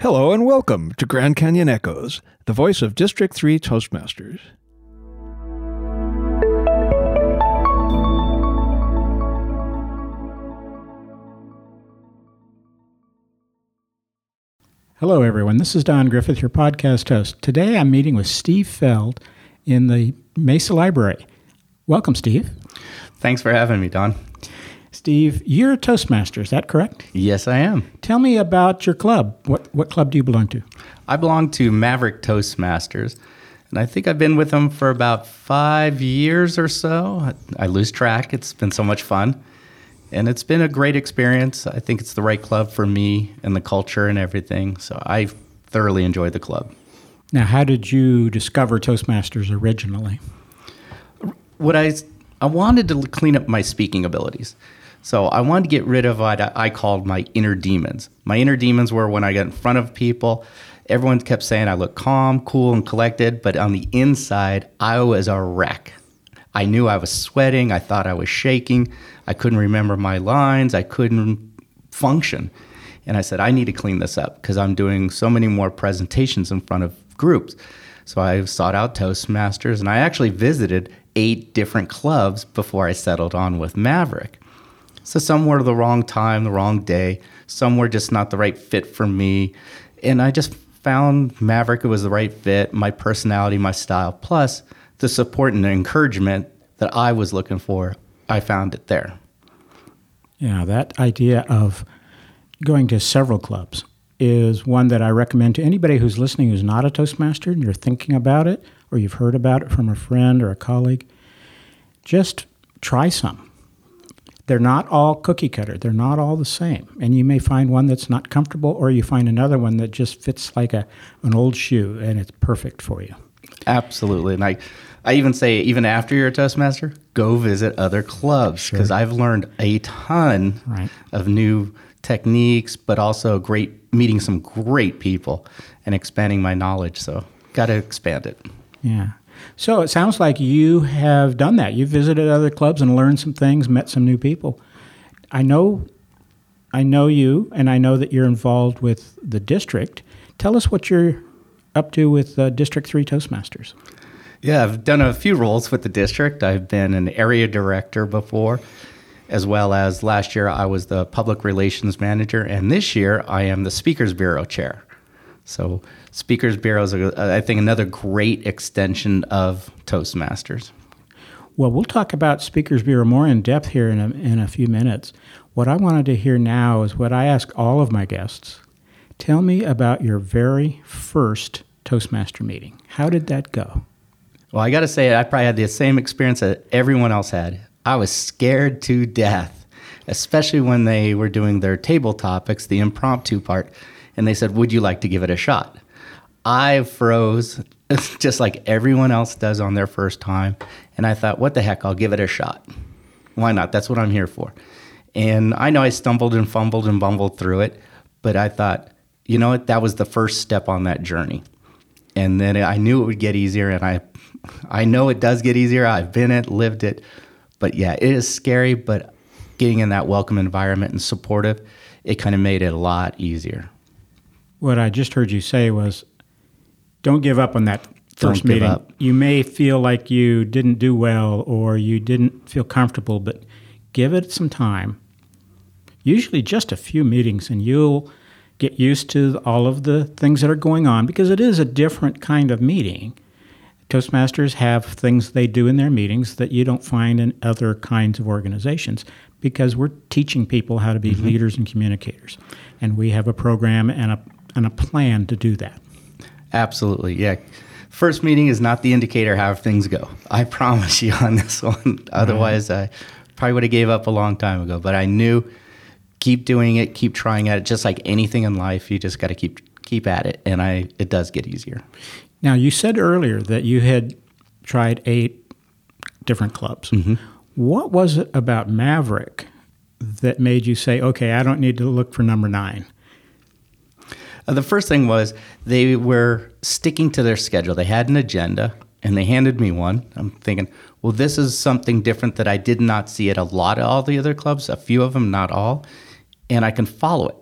Hello and welcome to Grand Canyon Echoes, the voice of District 3 Toastmasters. Hello, everyone. This is Don Griffith, your podcast host. Today I'm meeting with Steve Feld in the Mesa Library. Welcome, Steve. Thanks for having me, Don. Steve, you're a Toastmaster, is that correct? Yes, I am. Tell me about your club. What, what club do you belong to? I belong to Maverick Toastmasters, and I think I've been with them for about five years or so. I, I lose track. It's been so much fun, and it's been a great experience. I think it's the right club for me and the culture and everything. So I thoroughly enjoy the club. Now, how did you discover Toastmasters originally? What I I wanted to clean up my speaking abilities. So I wanted to get rid of what I called my inner demons. My inner demons were when I got in front of people, everyone kept saying I looked calm, cool, and collected, but on the inside, I was a wreck. I knew I was sweating. I thought I was shaking. I couldn't remember my lines. I couldn't function. And I said, I need to clean this up because I'm doing so many more presentations in front of groups. So I sought out Toastmasters and I actually visited eight different clubs before I settled on with Maverick. So some were the wrong time, the wrong day. Some were just not the right fit for me. And I just found Maverick was the right fit, my personality, my style, plus the support and the encouragement that I was looking for. I found it there. Yeah, that idea of going to several clubs is one that I recommend to anybody who's listening who's not a Toastmaster and you're thinking about it or you've heard about it from a friend or a colleague. Just try some they're not all cookie cutter. They're not all the same. And you may find one that's not comfortable, or you find another one that just fits like a, an old shoe and it's perfect for you. Absolutely. And I, I even say, even after you're a Toastmaster, go visit other clubs because sure. I've learned a ton right. of new techniques, but also great meeting some great people and expanding my knowledge. So, got to expand it. Yeah. So it sounds like you have done that. You've visited other clubs and learned some things, met some new people. I know I know you and I know that you're involved with the district. Tell us what you're up to with uh, District 3 Toastmasters. Yeah, I've done a few roles with the district. I've been an area director before, as well as last year I was the public relations manager, and this year I am the Speakers Bureau chair. So Speakers Bureau is, I think, another great extension of Toastmasters. Well, we'll talk about Speakers Bureau more in depth here in a, in a few minutes. What I wanted to hear now is what I ask all of my guests. Tell me about your very first Toastmaster meeting. How did that go? Well, I got to say, I probably had the same experience that everyone else had. I was scared to death, especially when they were doing their table topics, the impromptu part, and they said, Would you like to give it a shot? I froze just like everyone else does on their first time. And I thought, what the heck, I'll give it a shot. Why not? That's what I'm here for. And I know I stumbled and fumbled and bumbled through it, but I thought, you know what? That was the first step on that journey. And then I knew it would get easier, and I, I know it does get easier. I've been it, lived it, but yeah, it is scary. But getting in that welcome environment and supportive, it kind of made it a lot easier. What I just heard you say was don't give up on that 1st meeting. Up. You may feel like you didn't do well or you didn't feel comfortable, but give it some time. Usually just a few meetings, and you'll get used to all of the things that are going on because it is a different kind of meeting. Toastmasters have things they do in their meetings that you don't find in other kinds of organizations because we're teaching people how to be mm-hmm. leaders and communicators. And we have a program and a, and a plan to do that. Absolutely, yeah. First meeting is not the indicator how things go. I promise you on this one. Otherwise, I probably would have gave up a long time ago. But I knew keep doing it, keep trying at it. Just like anything in life, you just got to keep keep at it, and I it does get easier. Now, you said earlier that you had tried eight different clubs. Mm-hmm. What was it about Maverick that made you say, "Okay, I don't need to look for number nine? Uh, the first thing was they were sticking to their schedule. They had an agenda and they handed me one. I'm thinking, well, this is something different that I did not see at a lot of all the other clubs, a few of them, not all, and I can follow it.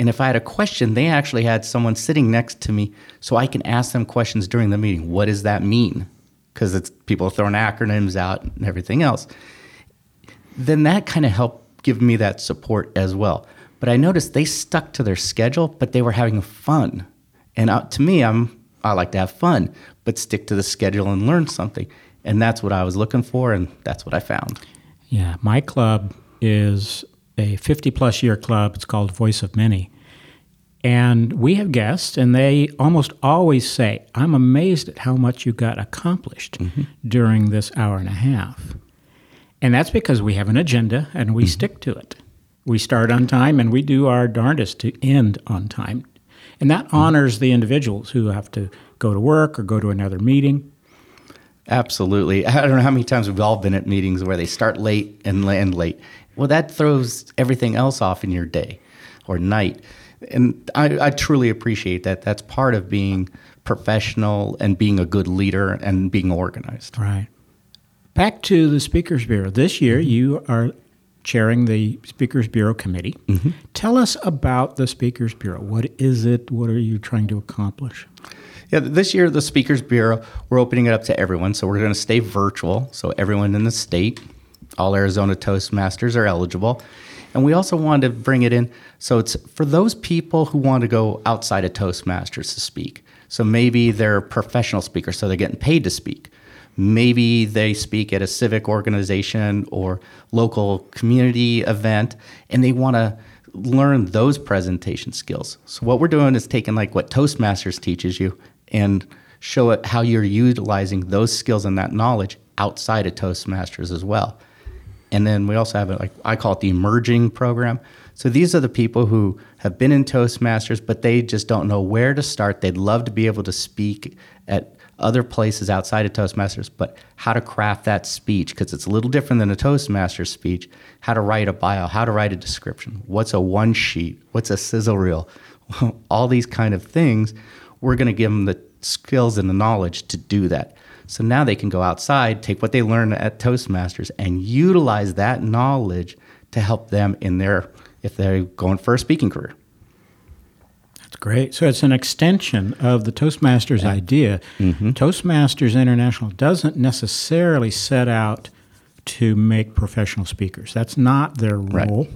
And if I had a question, they actually had someone sitting next to me so I can ask them questions during the meeting. What does that mean? Because it's people throwing acronyms out and everything else. Then that kind of helped give me that support as well. But I noticed they stuck to their schedule, but they were having fun. And uh, to me, I'm I like to have fun, but stick to the schedule and learn something. And that's what I was looking for, and that's what I found. Yeah, my club is a 50 plus year club. It's called Voice of Many. And we have guests, and they almost always say, I'm amazed at how much you got accomplished mm-hmm. during this hour and a half. And that's because we have an agenda and we mm-hmm. stick to it. We start on time and we do our darndest to end on time. And that honors the individuals who have to go to work or go to another meeting. Absolutely. I don't know how many times we've all been at meetings where they start late and land late. Well, that throws everything else off in your day or night. And I, I truly appreciate that. That's part of being professional and being a good leader and being organized. Right. Back to the Speakers Bureau. This year, mm-hmm. you are chairing the Speakers Bureau Committee. Mm-hmm. Tell us about the Speakers Bureau. What is it? What are you trying to accomplish? Yeah, this year the Speakers Bureau, we're opening it up to everyone. So we're going to stay virtual. So everyone in the state, all Arizona Toastmasters are eligible. And we also wanted to bring it in so it's for those people who want to go outside of Toastmasters to speak. So maybe they're professional speakers, so they're getting paid to speak. Maybe they speak at a civic organization or local community event and they want to learn those presentation skills. So what we're doing is taking like what Toastmasters teaches you and show it how you're utilizing those skills and that knowledge outside of Toastmasters as well. And then we also have it like I call it the emerging program. So these are the people who have been in Toastmasters, but they just don't know where to start. They'd love to be able to speak at other places outside of Toastmasters, but how to craft that speech because it's a little different than a Toastmasters speech. How to write a bio, how to write a description, what's a one sheet, what's a sizzle reel, all these kind of things we're going to give them the skills and the knowledge to do that. So now they can go outside, take what they learn at Toastmasters, and utilize that knowledge to help them in their if they're going for a speaking career. That's great. So it's an extension of the Toastmasters yeah. idea. Mm-hmm. Toastmasters International doesn't necessarily set out to make professional speakers. That's not their role. Right.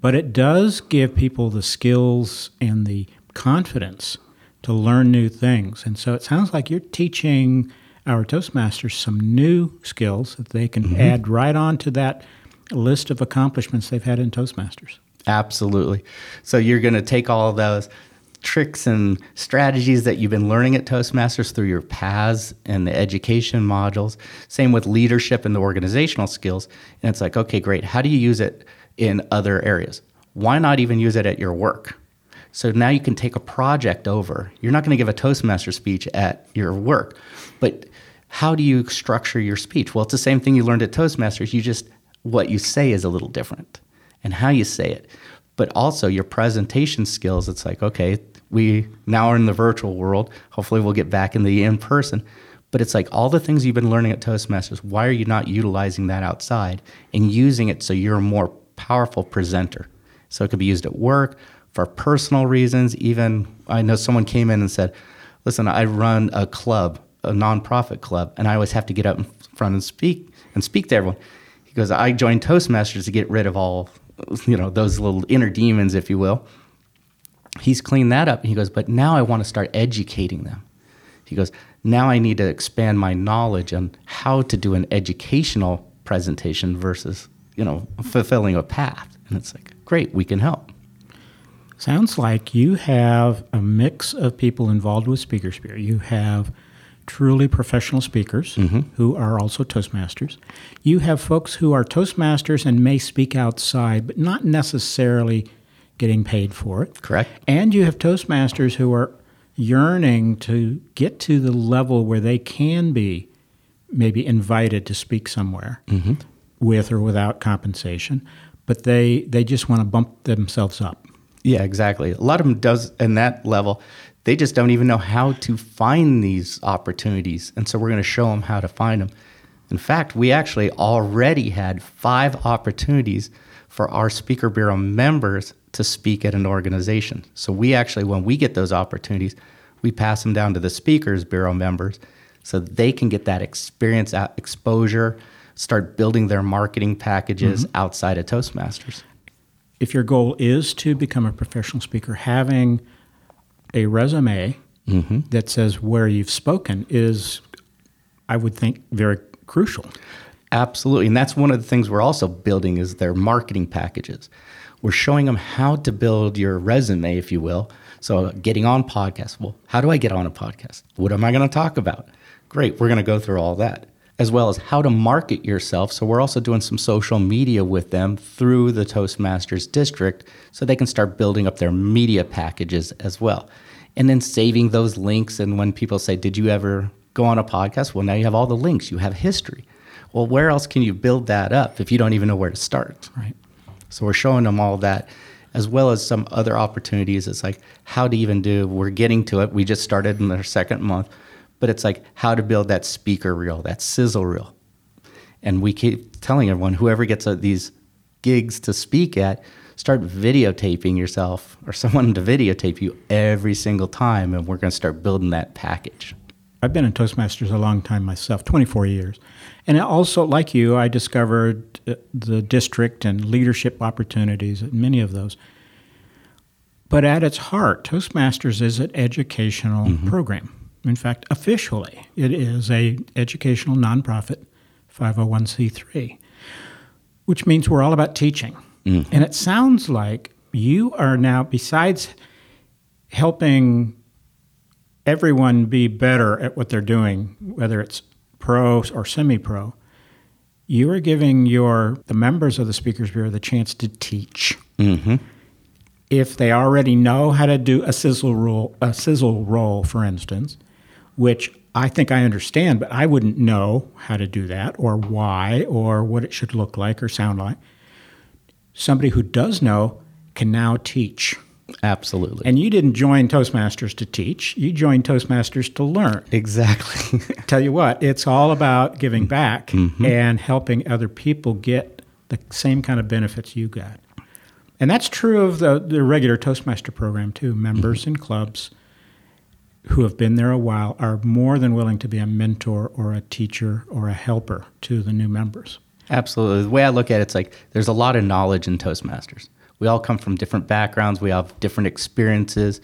But it does give people the skills and the confidence to learn new things. And so it sounds like you're teaching our Toastmasters some new skills that they can mm-hmm. add right on to that list of accomplishments they've had in Toastmasters. Absolutely. So you're going to take all those tricks and strategies that you've been learning at Toastmasters through your paths and the education modules. Same with leadership and the organizational skills. And it's like, okay, great. How do you use it in other areas? Why not even use it at your work? So now you can take a project over. You're not going to give a Toastmaster speech at your work, but how do you structure your speech? Well, it's the same thing you learned at Toastmasters. You just, what you say is a little different and how you say it. But also your presentation skills. It's like, okay, we now are in the virtual world. Hopefully, we'll get back in the in person. But it's like all the things you've been learning at Toastmasters, why are you not utilizing that outside and using it so you're a more powerful presenter? So it could be used at work for personal reasons. Even I know someone came in and said, "Listen, I run a club, a nonprofit club, and I always have to get up in front and speak and speak to everyone." He goes, "I joined Toastmasters to get rid of all, you know, those little inner demons, if you will." He's cleaned that up, and he goes, "But now I want to start educating them." He goes, "Now I need to expand my knowledge on how to do an educational presentation versus, you know, fulfilling a path." And it's like, "Great, we can help." Sounds like you have a mix of people involved with Speakers Bureau. You have truly professional speakers mm-hmm. who are also Toastmasters. You have folks who are Toastmasters and may speak outside, but not necessarily getting paid for it. Correct. And you have Toastmasters who are yearning to get to the level where they can be maybe invited to speak somewhere mm-hmm. with or without compensation, but they, they just want to bump themselves up. Yeah, exactly. A lot of them does in that level. They just don't even know how to find these opportunities, and so we're going to show them how to find them. In fact, we actually already had five opportunities for our Speaker Bureau members to speak at an organization. So we actually, when we get those opportunities, we pass them down to the Speakers Bureau members so they can get that experience, out, exposure, start building their marketing packages Mm-hmm. outside of Toastmasters. If your goal is to become a professional speaker, having a resume that says where you've spoken is, I would think, very crucial. Absolutely. And that's one of the things we're also building is their marketing packages. We're showing them how to build your resume, if you will. So getting on podcasts. Well, how do I get on a podcast? What am I going to talk about? Great. We're going to go through all that. As well as how to market yourself. So we're also doing some social media with them through the Toastmasters district so they can start building up their media packages as well. And then saving those links. And when people say, Did you ever go on a podcast? Well, now you have all the links, you have history. Well, where else can you build that up if you don't even know where to start? Right. So we're showing them all that, as well as some other opportunities. It's like how to even do. We're getting to it. We just started in our second month, but it's like how to build that speaker reel, that sizzle reel, and we keep telling everyone whoever gets uh, these gigs to speak at, start videotaping yourself or someone to videotape you every single time, and we're going to start building that package. I've been in Toastmasters a long time myself, 24 years. And also, like you, I discovered uh, the district and leadership opportunities, and many of those. But at its heart, Toastmasters is an educational program. In fact, officially, it is a educational nonprofit 501c3, which means we're all about teaching. And it sounds like you are now, besides helping everyone be better at what they're doing, whether it's pro or semi-pro, you are giving your the members of the Speakers Bureau the chance to teach. Mm-hmm. If they already know how to do a sizzle roll, a sizzle roll, for instance, which I think I understand, but I wouldn't know how to do that or why or what it should look like or sound like. Somebody who does know can now teach. Absolutely. And you didn't join Toastmasters to teach, you joined Toastmasters to learn. exactly. Tell you what, it's all about giving mm-hmm. back mm-hmm. and helping other people get the same kind of benefits you got. And that's true of the, the regular Toastmaster program too. Mm-hmm. Members in clubs who have been there a while are more than willing to be a mentor or a teacher or a helper to the new members. Absolutely. The way I look at it, it's like there's a lot of knowledge in Toastmasters. We all come from different backgrounds. We have different experiences,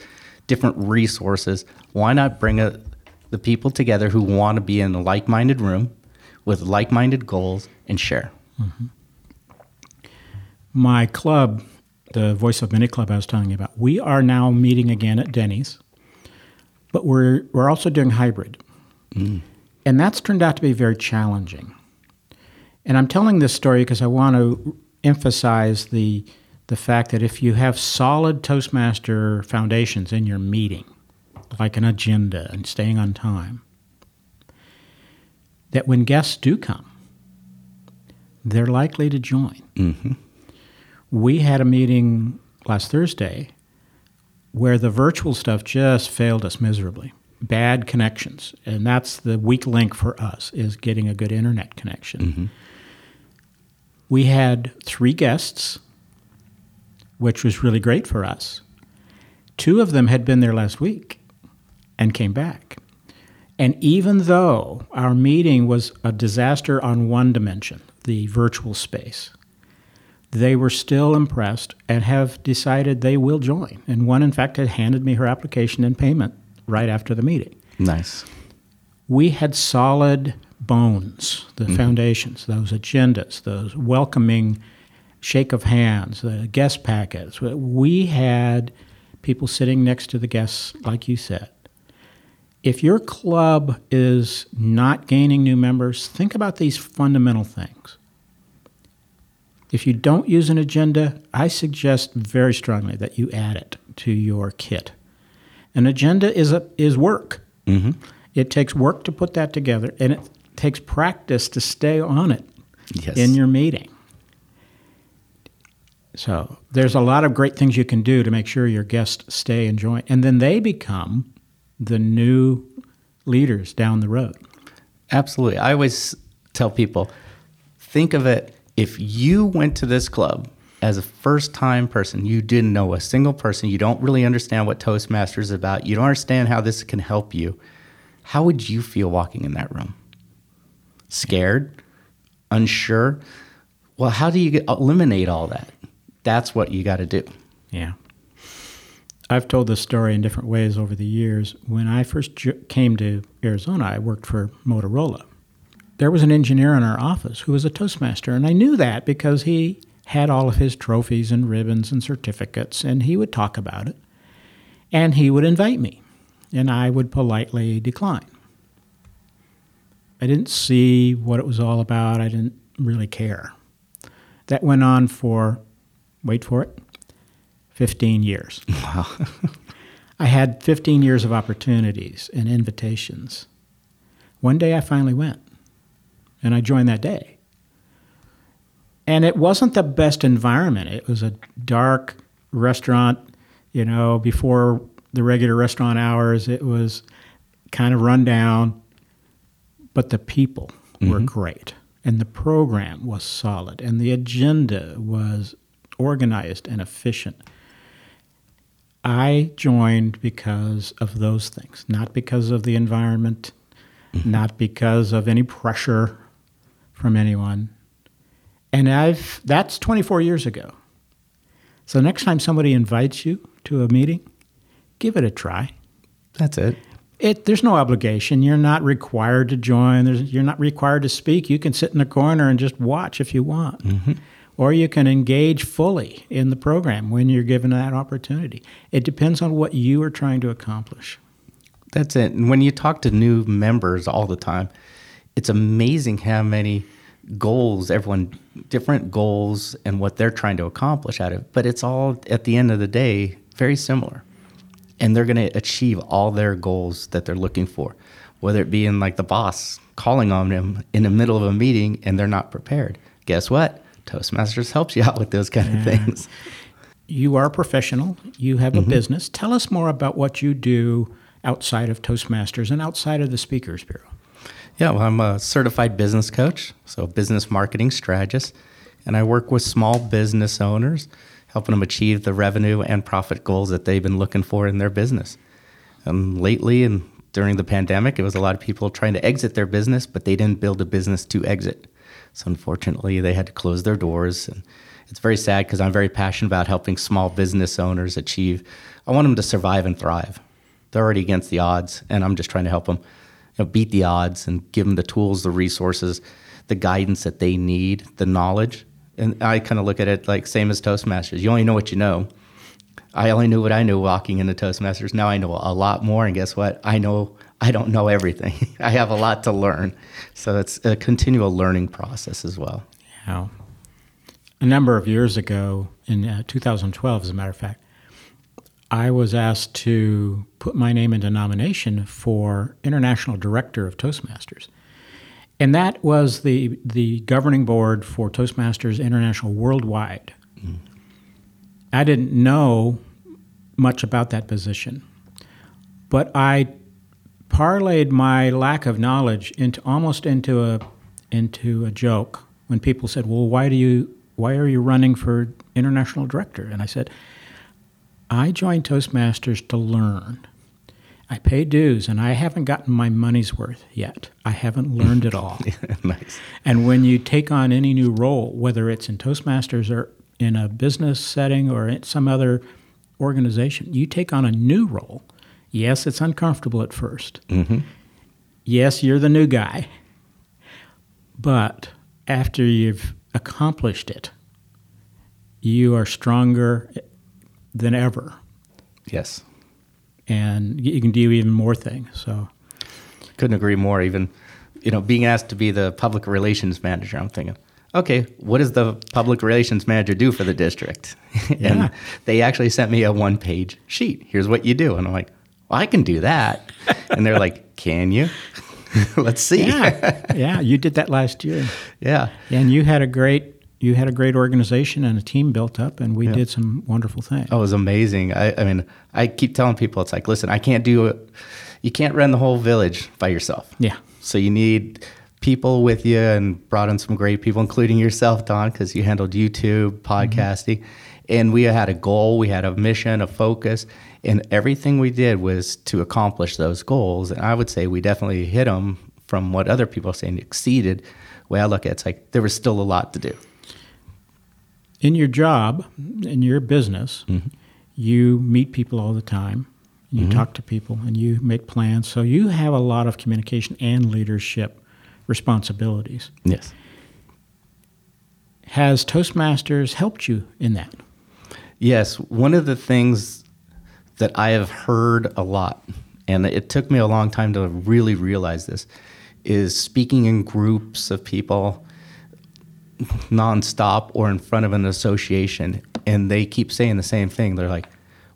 different resources. Why not bring a, the people together who want to be in a like-minded room with like-minded goals and share? Mm-hmm. My club, the Voice of Many Club I was telling you about, we are now meeting again at Denny's, but we're, we're also doing hybrid. Mm. And that's turned out to be very challenging. And I'm telling this story because I want to emphasize the, the fact that if you have solid Toastmaster foundations in your meeting, like an agenda and staying on time, that when guests do come, they're likely to join. Mm-hmm. We had a meeting last Thursday where the virtual stuff just failed us miserably. Bad connections, and that's the weak link for us is getting a good internet connection. Mm-hmm. We had three guests, which was really great for us. Two of them had been there last week and came back. And even though our meeting was a disaster on one dimension, the virtual space, they were still impressed and have decided they will join. And one, in fact, had handed me her application and payment right after the meeting. Nice. We had solid bones, the mm-hmm. foundations, those agendas, those welcoming shake of hands, the guest packets. We had people sitting next to the guests, like you said. If your club is not gaining new members, think about these fundamental things. If you don't use an agenda, I suggest very strongly that you add it to your kit. An agenda is a, is work. Mm-hmm. It takes work to put that together, and it takes practice to stay on it Yes. in your meeting. So there's a lot of great things you can do to make sure your guests stay and join, and then they become the new leaders down the road. Absolutely. I always tell people think of it if you went to this club as a first time person, you didn't know a single person, you don't really understand what Toastmasters is about, you don't understand how this can help you, how would you feel walking in that room? Scared? Unsure? Well, how do you eliminate all that? That's what you got to do. Yeah. I've told this story in different ways over the years. When I first ju- came to Arizona, I worked for Motorola. There was an engineer in our office who was a Toastmaster, and I knew that because he had all of his trophies and ribbons and certificates, and he would talk about it. And he would invite me, and I would politely decline. I didn't see what it was all about, I didn't really care. That went on for, wait for it, 15 years. Wow. I had 15 years of opportunities and invitations. One day I finally went, and I joined that day. And it wasn't the best environment. It was a dark restaurant, you know, before the regular restaurant hours. It was kind of run down, but the people were mm-hmm. great. And the program was solid, and the agenda was organized and efficient. I joined because of those things, not because of the environment, mm-hmm. not because of any pressure from anyone. And I've that's 24 years ago. So next time somebody invites you to a meeting, give it a try. That's it. It, there's no obligation. You're not required to join. There's, you're not required to speak. You can sit in the corner and just watch if you want. Mm-hmm. Or you can engage fully in the program when you're given that opportunity. It depends on what you are trying to accomplish. That's it. And when you talk to new members all the time, it's amazing how many goals everyone different goals and what they're trying to accomplish out of it. But it's all at the end of the day very similar. And they're going to achieve all their goals that they're looking for, whether it be in like the boss calling on them in the middle of a meeting and they're not prepared. Guess what? Toastmasters helps you out with those kind of things. You are a professional, you have a business. Tell us more about what you do outside of Toastmasters and outside of the Speakers Bureau. Yeah, well, I'm a certified business coach, so business marketing strategist, and I work with small business owners, helping them achieve the revenue and profit goals that they've been looking for in their business. Um, lately, and during the pandemic, it was a lot of people trying to exit their business, but they didn't build a business to exit. So unfortunately, they had to close their doors, and it's very sad because I'm very passionate about helping small business owners achieve. I want them to survive and thrive. They're already against the odds, and I'm just trying to help them you know, beat the odds and give them the tools, the resources, the guidance that they need, the knowledge. And I kind of look at it like same as Toastmasters. You only know what you know. I only knew what I knew walking into Toastmasters. Now I know a lot more, and guess what? I know I don't know everything. I have a lot to learn. So it's a continual learning process as well. Now, a number of years ago, in uh, 2012, as a matter of fact, I was asked to put my name into nomination for International Director of Toastmasters. And that was the, the governing board for Toastmasters International worldwide. I didn't know much about that position, but I parlayed my lack of knowledge into almost into a into a joke when people said, "Well, why do you why are you running for international director?" And I said, "I joined Toastmasters to learn. I pay dues, and I haven't gotten my money's worth yet. I haven't learned it all." nice. And when you take on any new role, whether it's in Toastmasters or in a business setting or in some other organization, you take on a new role. Yes, it's uncomfortable at 1st mm-hmm. Yes, you're the new guy. But after you've accomplished it, you are stronger than ever. Yes. And you can do even more things. So, Couldn't agree more. Even, you know, being asked to be the public relations manager, I'm thinking, okay, what does the public relations manager do for the district? Yeah. and they actually sent me a one page sheet. Here's what you do. And I'm like, well, I can do that. and they're like, can you? Let's see. yeah, yeah, you did that last year. yeah. And you had a great you had a great organization and a team built up, and we did some wonderful things. Oh, it was amazing. I, I mean, I keep telling people, it's like, listen, I can't do it. You can't run the whole village by yourself. Yeah. So you need people with you and brought in some great people, including yourself, Don, because you handled YouTube, mm-hmm. podcasting. And we had a goal, we had a mission, a focus, and everything we did was to accomplish those goals. And I would say we definitely hit them from what other people are saying, exceeded. The way I look at it, it's like there was still a lot to do. In your job, in your business, mm-hmm. you meet people all the time. You mm-hmm. talk to people and you make plans. So you have a lot of communication and leadership responsibilities. Yes. Has Toastmasters helped you in that? Yes, one of the things that I have heard a lot, and it took me a long time to really realize this, is speaking in groups of people nonstop or in front of an association, and they keep saying the same thing. They're like,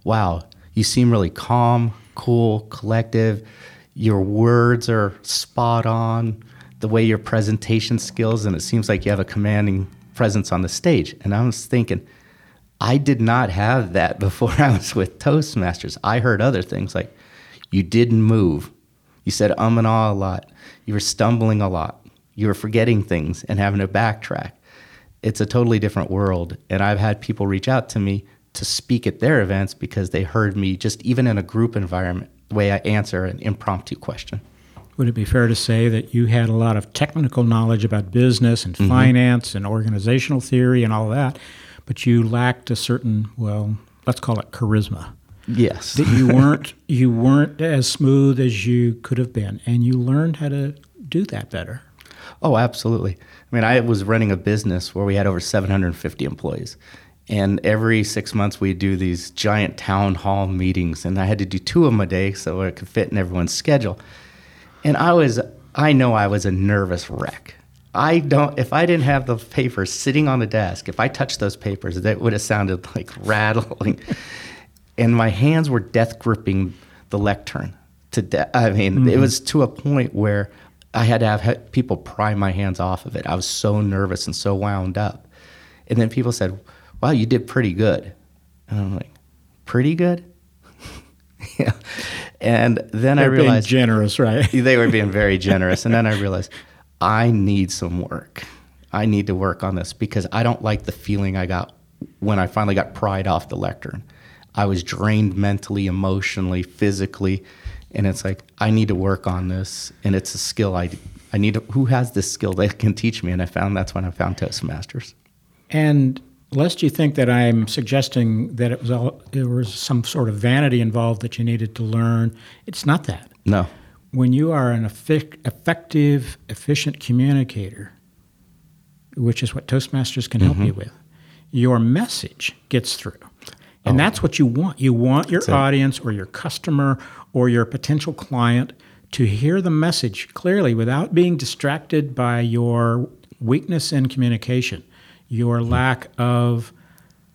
wow, you seem really calm, cool, collective. Your words are spot on. The way your presentation skills, and it seems like you have a commanding presence on the stage. And I was thinking, I did not have that before I was with Toastmasters. I heard other things like you didn't move. You said um and ah a lot. You were stumbling a lot. You were forgetting things and having to backtrack. It's a totally different world. And I've had people reach out to me to speak at their events because they heard me just even in a group environment, the way I answer an impromptu question. Would it be fair to say that you had a lot of technical knowledge about business and finance and organizational theory and all that, but you lacked a certain, well, let's call it charisma? Yes. that you weren't you weren't as smooth as you could have been, and you learned how to do that better. Oh, absolutely. I mean, I was running a business where we had over 750 employees. And every six months, we'd do these giant town hall meetings. And I had to do two of them a day so it could fit in everyone's schedule. And I was, I know I was a nervous wreck. I don't, if I didn't have the papers sitting on the desk, if I touched those papers, that would have sounded like rattling. and my hands were death gripping the lectern to death. I mean, it mm-hmm. was to a point where I had to have people pry my hands off of it. I was so nervous and so wound up. And then people said, "Wow, you did pretty good." And I'm like, "Pretty good?" yeah. And then I They're being realized generous, right? they were being very generous. And then I realized I need some work. I need to work on this because I don't like the feeling I got when I finally got pried off the lectern. I was drained mentally, emotionally, physically, and it's like I need to work on this. And it's a skill I I need. To, who has this skill that can teach me? And I found that's when I found Toastmasters. And lest you think that I'm suggesting that it was all there was some sort of vanity involved that you needed to learn, it's not that. No, When you are an effective, efficient communicator, which is what Toastmasters can help mm-hmm. you with, your message gets through. And oh. that's what you want. You want your audience or your customer or your potential client to hear the message clearly without being distracted by your weakness in communication, your mm-hmm. lack of,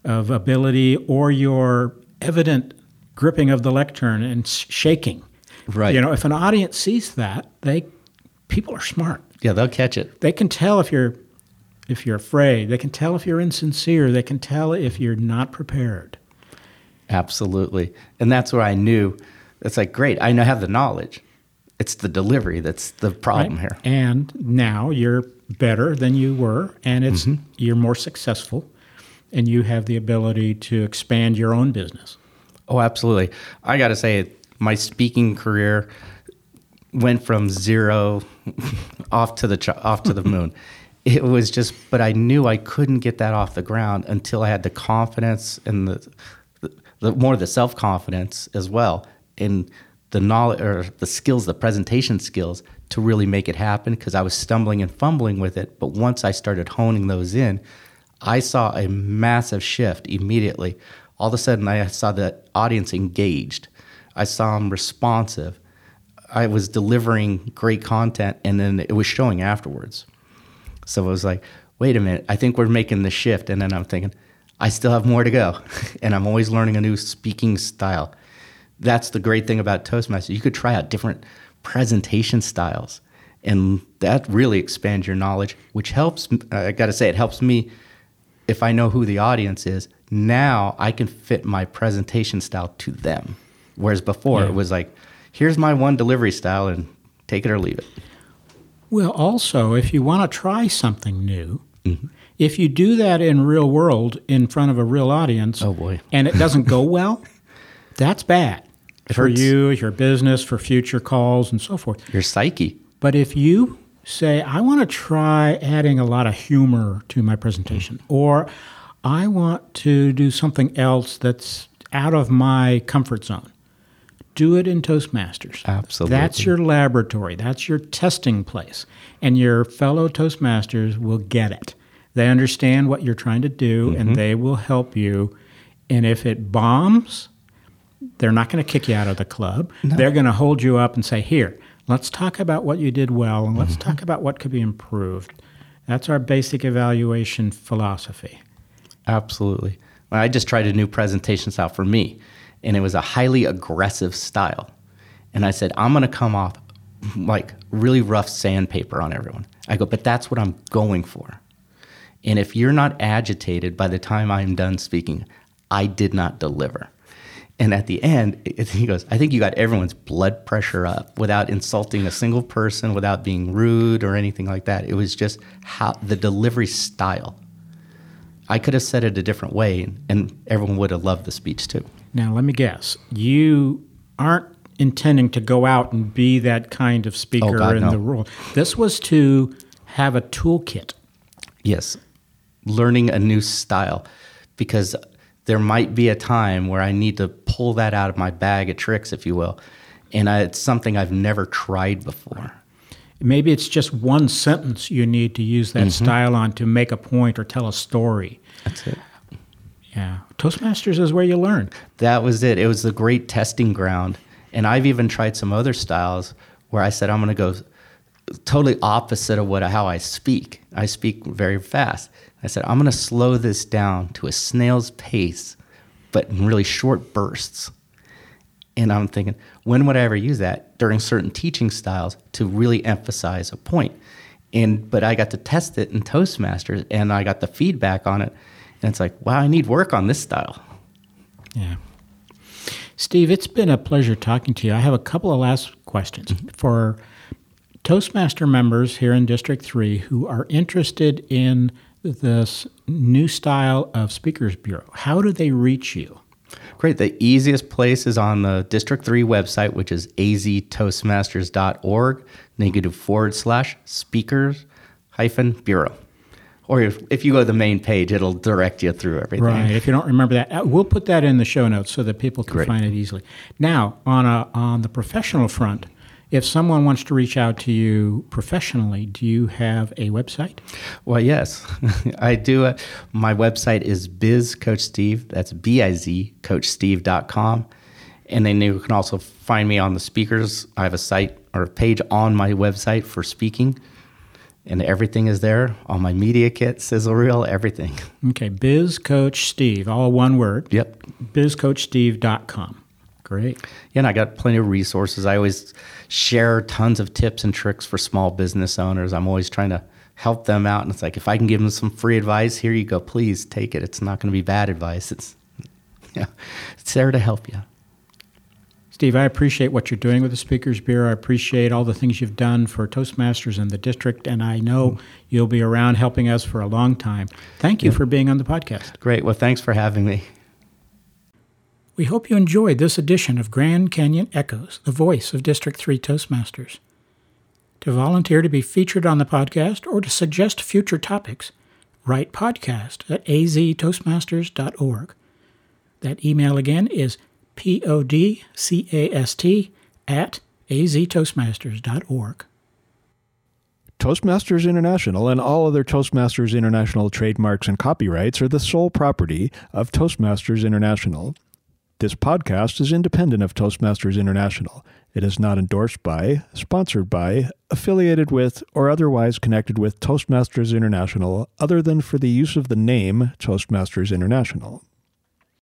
of ability, or your evident gripping of the lectern and shaking. Right. You know, if an audience sees that, they people are smart. yeah, they'll catch it. They can tell if you're if you're afraid. They can tell if you're insincere. They can tell if you're not prepared. Absolutely. And that's where I knew it's like, great, I now have the knowledge. It's the delivery that's the problem right? here. And now you're better than you were, and it's Mm-hmm. you're more successful, and you have the ability to expand your own business. Oh, absolutely. I got to say, my speaking career went from zero off to the off to the moon. It was just, but I knew I couldn't get that off the ground until I had the confidence and the, the, the more the self confidence as well, and the knowledge or the skills, the presentation skills to really make it happen. Because I was stumbling and fumbling with it, but once I started honing those in, I saw a massive shift immediately. All of a sudden, I saw the audience engaged. I saw them responsive. I was delivering great content, and then it was showing afterwards. So it was like, wait a minute, I think we're making the shift. And then I'm thinking, I still have more to go. and I'm always learning a new speaking style. That's the great thing about Toastmasters. You could try out different presentation styles, and that really expands your knowledge, which helps. I got to say, it helps me if I know who the audience is. Now I can fit my presentation style to them. Whereas before Yeah. it was like, here's my one delivery style and take it or leave it. Well, also, if you want to try something new, mm-hmm. if you do that in real world in front of a real audience, Oh, boy. and it doesn't go well, that's bad It for hurts. you, your business, for future calls, and so forth. Your psyche. But if you say, I want to try adding a lot of humor to my presentation, mm-hmm. or I want to do something else that's out of my comfort zone, do it in Toastmasters. Absolutely. That's your laboratory, that's your testing place. And your fellow Toastmasters will get it. They understand what you're trying to do, and mm-hmm. they will help you. And if it bombs, they're not going to kick you out of the club. They're going to hold you up and say, Here, let's talk about what you did well and let's mm-hmm. talk about what could be improved. That's our basic evaluation philosophy. Absolutely. I just tried a new presentation style for me, and it was a highly aggressive style. And I said, I'm going to come off like really rough sandpaper on everyone. I go, but that's what I'm going for. And if you're not agitated by the time I'm done speaking, I did not deliver. And at the end, it- he goes, I think you got everyone's blood pressure up without insulting a single person, without being rude or anything like that. It was just how the delivery style. I could have said it a different way, and everyone would have loved the speech too. Now, let me guess. You aren't intending to go out and be that kind of speaker Oh, God, in no. the world. This was to have a toolkit. Yes, learning a new style because there might be a time where I need to pull that out of my bag of tricks, if you will, and I, it's something I've never tried before. Maybe it's just one sentence you need to use that mm-hmm. style on to make a point or tell a story. That's it. Yeah. Toastmasters is where you learn. That was it. It was the great testing ground. And I've even tried some other styles where I said I'm going to go totally opposite of what how I speak. I speak very fast. I said I'm going to slow this down to a snail's pace, but in really short bursts. And I'm thinking, when would I ever use that during certain teaching styles to really emphasize a point? And but I got to test it in Toastmasters, and I got the feedback on it, and it's like, wow, I need work on this style. Yeah. Steve, it's been a pleasure talking to you. I have a couple of last questions mm-hmm. for Toastmaster members here in District 3 who are interested in this new style of Speakers Bureau. How do they reach you? Great. The easiest place is on the District 3 website, which is aztoastmasters.org. Then you can do forward slash speakers hyphen bureau. Or if, if you go to the main page, it'll direct you through everything. Right. If you don't remember that, uh, we'll put that in the show notes so that people can Great. find it easily. Now, on a on the professional front, if someone wants to reach out to you professionally, do you have a website? Well, yes, I do. Uh, my website is Biz Coach Steve. That's B I Z CoachSteve.com. And then you can also find me on the speakers. I have a site or a page on my website for speaking, and everything is there. All my media kit, sizzle reel, everything. Okay, Biz Coach Steve, all one word. Yep. BizCoachSteve.com. Great. Yeah, and I got plenty of resources. I always share tons of tips and tricks for small business owners. I'm always trying to help them out. And it's like, if I can give them some free advice, here you go. Please take it. It's not going to be bad advice. It's, yeah, it's there to help you. Steve, I appreciate what you're doing with the Speakers Bureau. I appreciate all the things you've done for Toastmasters in the district, and I know mm-hmm. you'll be around helping us for a long time. Thank you for being on the podcast. Great. Well, thanks for having me. We hope you enjoyed this edition of Grand Canyon Echoes, the voice of District 3 Toastmasters. To volunteer to be featured on the podcast or to suggest future topics, write podcast at aztoastmasters.org. That email again is podcast at aztoastmasters.org. Toastmasters International and all other Toastmasters International trademarks and copyrights are the sole property of Toastmasters International. This podcast is independent of Toastmasters International. It is not endorsed by, sponsored by, affiliated with, or otherwise connected with Toastmasters International other than for the use of the name Toastmasters International.